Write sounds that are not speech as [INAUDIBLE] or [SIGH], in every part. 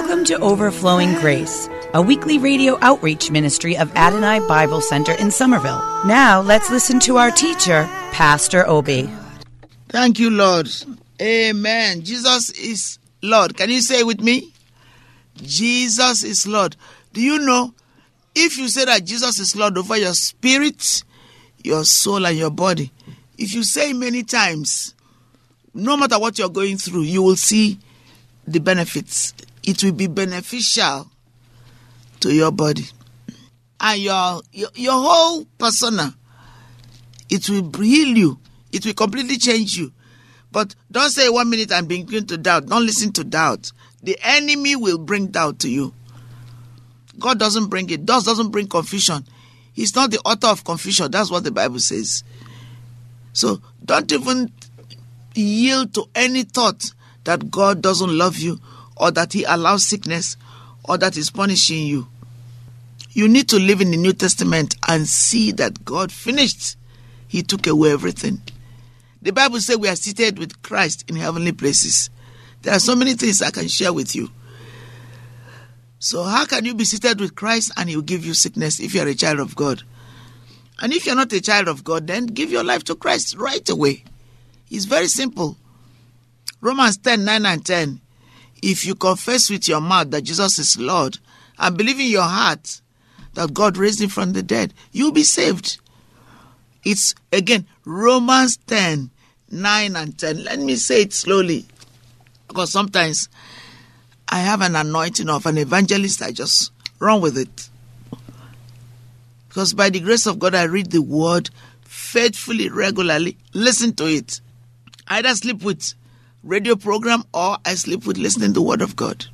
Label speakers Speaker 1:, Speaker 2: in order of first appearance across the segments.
Speaker 1: Welcome to Overflowing Grace, a weekly radio outreach ministry of Adonai Bible Center in Somerville. Now let's listen to our teacher, Pastor Obi.
Speaker 2: Thank you, Lord. Amen. Jesus is Lord. Can you say it with me? Jesus is Lord. Do you know if you say that Jesus is Lord over your spirit, your soul, and your body, if you say many times, no matter what you're going through, you will see the benefits. It will be beneficial to your body and your your, your whole persona. It will heal you. It will completely change you. But don't say one minute I'm beginning to doubt. Don't listen to doubt. The enemy will bring doubt to you. God doesn't bring it. Dust doesn't bring confusion. He's not the author of confusion. That's what the Bible says. So don't even yield to any thought that God doesn't love you or that He allows sickness or that He's punishing you. You need to live in the New Testament and see that God finished. He took away everything. The Bible says we are seated with Christ in heavenly places. There are so many things I can share with you. So, how can you be seated with Christ and He will give you sickness if you are a child of God? And if you're not a child of God, then give your life to Christ right away. It's very simple. Romans 10 9 and 10. If you confess with your mouth that Jesus is Lord and believe in your heart that God raised him from the dead, you'll be saved. It's again Romans 10 9 and 10. Let me say it slowly because sometimes I have an anointing of an evangelist, I just run with it. Because by the grace of God, I read the word faithfully, regularly, listen to it. I either sleep with radio program or I sleep with listening to the word of God.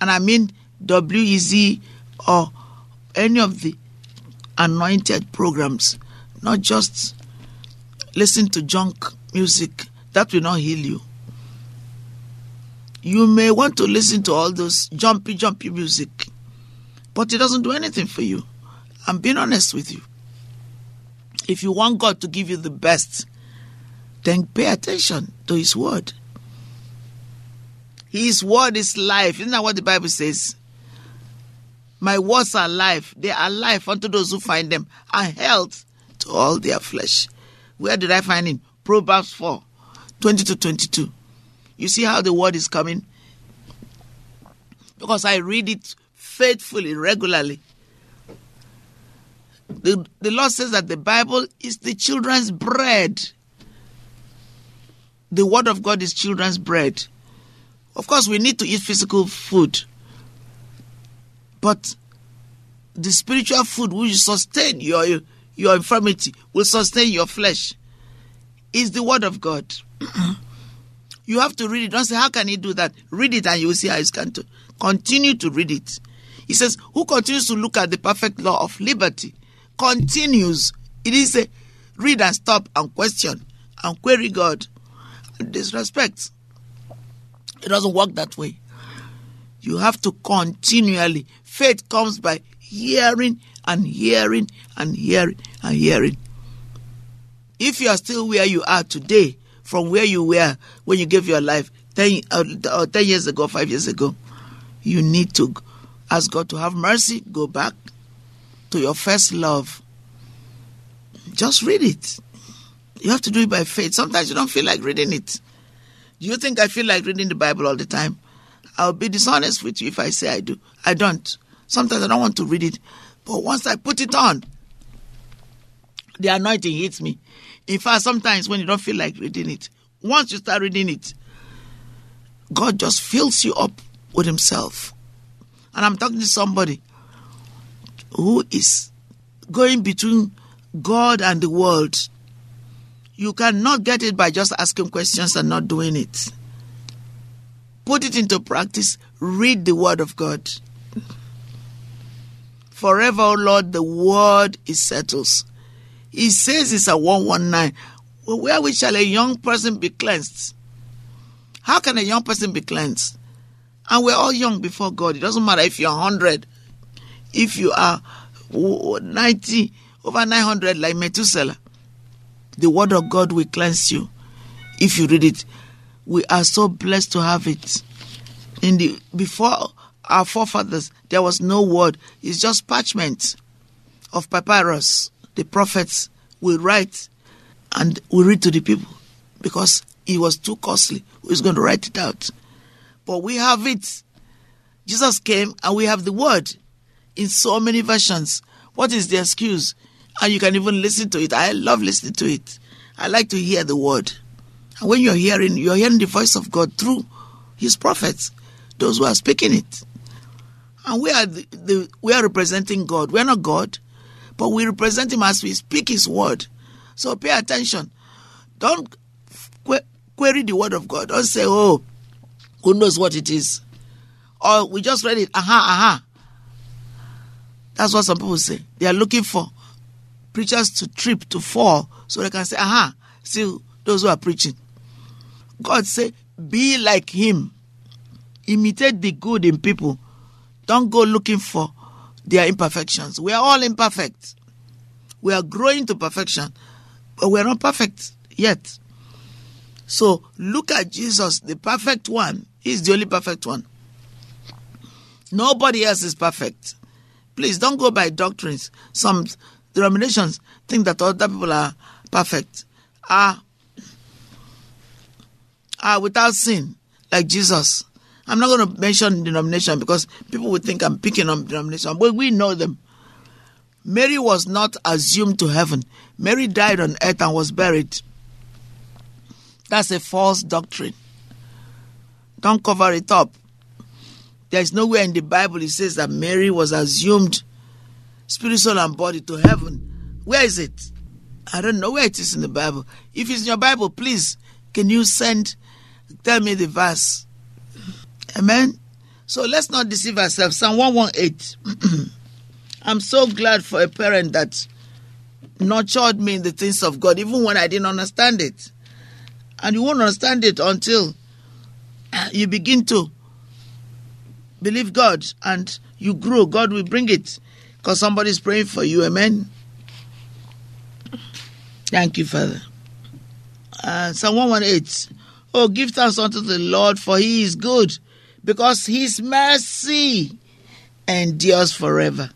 Speaker 2: And I mean WEZ or any of the anointed programs, not just listen to junk music. That will not heal you. You may want to listen to all those jumpy, jumpy music, but it doesn't do anything for you. I'm being honest with you. If you want God to give you the best, then pay attention to His word. His word is life. Isn't that what the Bible says? My words are life. They are life unto those who find them, and health to all their flesh. Where did I find him? Proverbs 4 20 to 22. You see how the word is coming? Because I read it faithfully, regularly. The, the Lord says that the Bible is the children's bread. The Word of God is children's bread. Of course, we need to eat physical food. But the spiritual food will sustain your, your infirmity, will sustain your flesh, is the Word of God. [CLEARS THROAT] you have to read it. Don't say, How can he do that? Read it and you will see how it's going to. Continue to read it. He says, Who continues to look at the perfect law of liberty? Continues. It is a read and stop and question and query God disrespect. It doesn't work that way. You have to continually. Faith comes by hearing and hearing and hearing and hearing. If you are still where you are today, from where you were when you gave your life 10, uh, 10 years ago, 5 years ago, you need to ask God to have mercy, go back to your first love. Just read it. You have to do it by faith. Sometimes you don't feel like reading it. Do you think I feel like reading the Bible all the time? I'll be dishonest with you if I say I do. I don't. Sometimes I don't want to read it. But once I put it on, the anointing hits me. In fact, sometimes when you don't feel like reading it, once you start reading it, God just fills you up with himself. And I'm talking to somebody who is going between God and the world. You cannot get it by just asking questions and not doing it. Put it into practice. Read the Word of God. Forever, O Lord, the Word is settles. He says it's a 119. Well, where shall a young person be cleansed? How can a young person be cleansed? And we're all young before God. It doesn't matter if you're 100, if you are 90, over 900 like Methuselah. The Word of God will cleanse you if you read it. We are so blessed to have it. In the before our forefathers, there was no word. It's just parchment of papyrus. The prophets will write and will read to the people because it was too costly. Who's going to write it out? But we have it. Jesus came and we have the word in so many versions. What is the excuse? And you can even listen to it. I love listening to it. I like to hear the word. And when you're hearing, you're hearing the voice of God through his prophets, those who are speaking it. And we are the, the, we are representing God. We're not God, but we represent him as we speak his word. So pay attention. Don't que- query the word of God. Don't say, oh, who knows what it is? Or we just read it, aha, aha. That's what some people say. They are looking for preachers to trip, to fall, so they can say, aha, see those who are preaching. God say, be like him. Imitate the good in people. Don't go looking for their imperfections. We are all imperfect. We are growing to perfection, but we are not perfect yet. So look at Jesus, the perfect one. He's the only perfect one. Nobody else is perfect. Please don't go by doctrines. Some denominations think that other people are perfect. Are, are without sin, like Jesus. I'm not going to mention denomination because people would think I'm picking on denomination, but we know them. Mary was not assumed to heaven. Mary died on earth and was buried. That's a false doctrine. Don't cover it up. There's nowhere in the Bible it says that Mary was assumed spirit, soul, and body to heaven. Where is it? I don't know where it is in the Bible. If it's in your Bible, please, can you send, tell me the verse? Amen. So let's not deceive ourselves. Psalm 118. [CLEARS THROAT] I'm so glad for a parent that nurtured me in the things of God, even when I didn't understand it. And you won't understand it until you begin to believe God and you grow. God will bring it because somebody's praying for you. Amen. Thank you, Father. Uh, Psalm 118. Oh, give thanks unto the Lord, for he is good, because his mercy endures forever.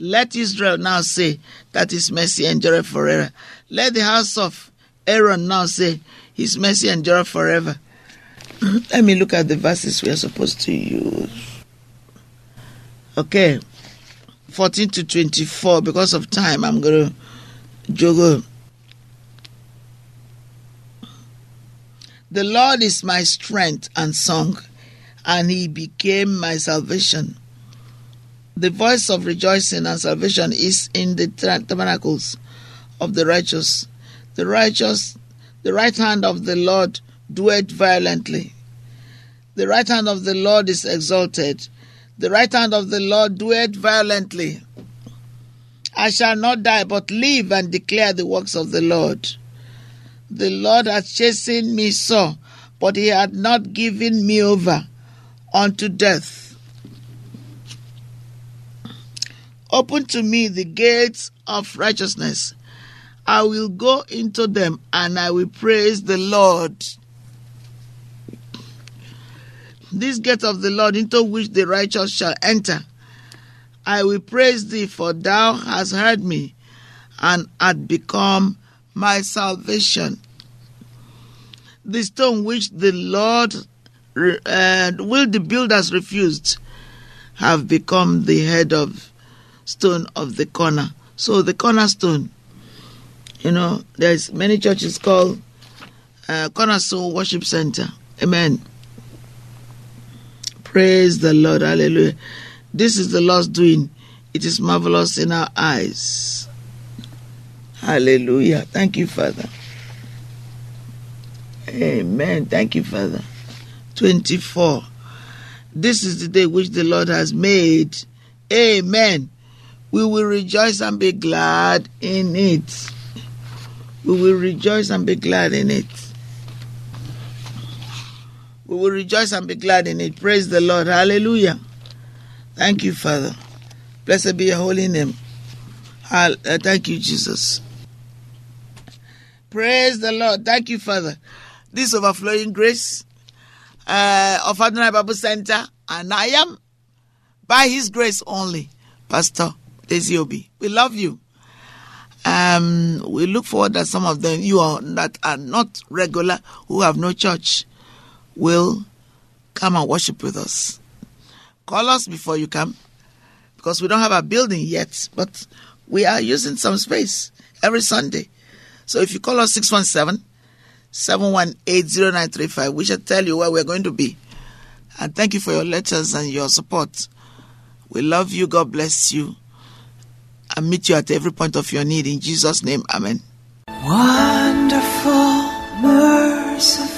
Speaker 2: Let Israel now say that his mercy endureth forever. Let the house of Aaron now say, his mercy endureth forever. [CLEARS THROAT] Let me look at the verses we are supposed to use. Okay. 14 to 24. Because of time, I'm going to juggle. The Lord is my strength and song, and he became my salvation. The voice of rejoicing and salvation is in the tabernacles of the righteous. The righteous, the right hand of the Lord doeth violently. The right hand of the Lord is exalted. The right hand of the Lord doeth violently. I shall not die, but live and declare the works of the Lord. The Lord hath chastened me sore, but he had not given me over unto death. Open to me the gates of righteousness. I will go into them and I will praise the Lord. This gate of the Lord into which the righteous shall enter. I will praise thee, for thou hast heard me and art become my salvation. The stone which the Lord uh, will the builders refused have become the head of stone of the corner. So the cornerstone, you know, there's many churches called uh, Cornerstone Worship Center. Amen. Praise the Lord. Hallelujah. This is the Lord's doing. It is marvelous in our eyes. Hallelujah. Thank you, Father. Amen. Thank you, Father. 24. This is the day which the Lord has made. Amen. We will rejoice and be glad in it. We will rejoice and be glad in it. We will rejoice and be glad in it. Praise the Lord. Hallelujah. Thank you, Father. Blessed be your holy name. Uh, thank you, Jesus. Praise the Lord. Thank you, Father. This overflowing grace uh, of Adonai Bible Center, and I am, by His grace only, Pastor Desi Obi. We love you. Um, we look forward that some of them, you are that are not regular, who have no church, will come and worship with us. Call us before you come, because we don't have a building yet, but we are using some space every Sunday. So if you call us 617 7180935, we shall tell you where we're going to be. And thank you for your letters and your support. We love you. God bless you. And meet you at every point of your need. In Jesus' name, Amen.
Speaker 3: Wonderful, merciful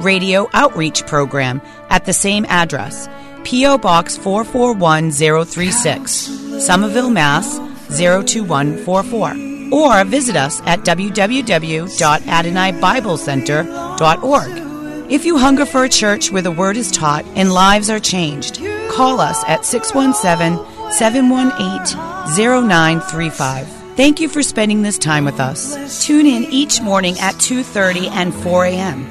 Speaker 1: Radio Outreach Program at the same address, P.O. Box 441036, Somerville, Mass. 02144 or visit us at www.adonai-biblecenter.org. If you hunger for a church where the word is taught and lives are changed, call us at 617-718-0935. Thank you for spending this time with us. Tune in each morning at 2:30 and 4 a.m.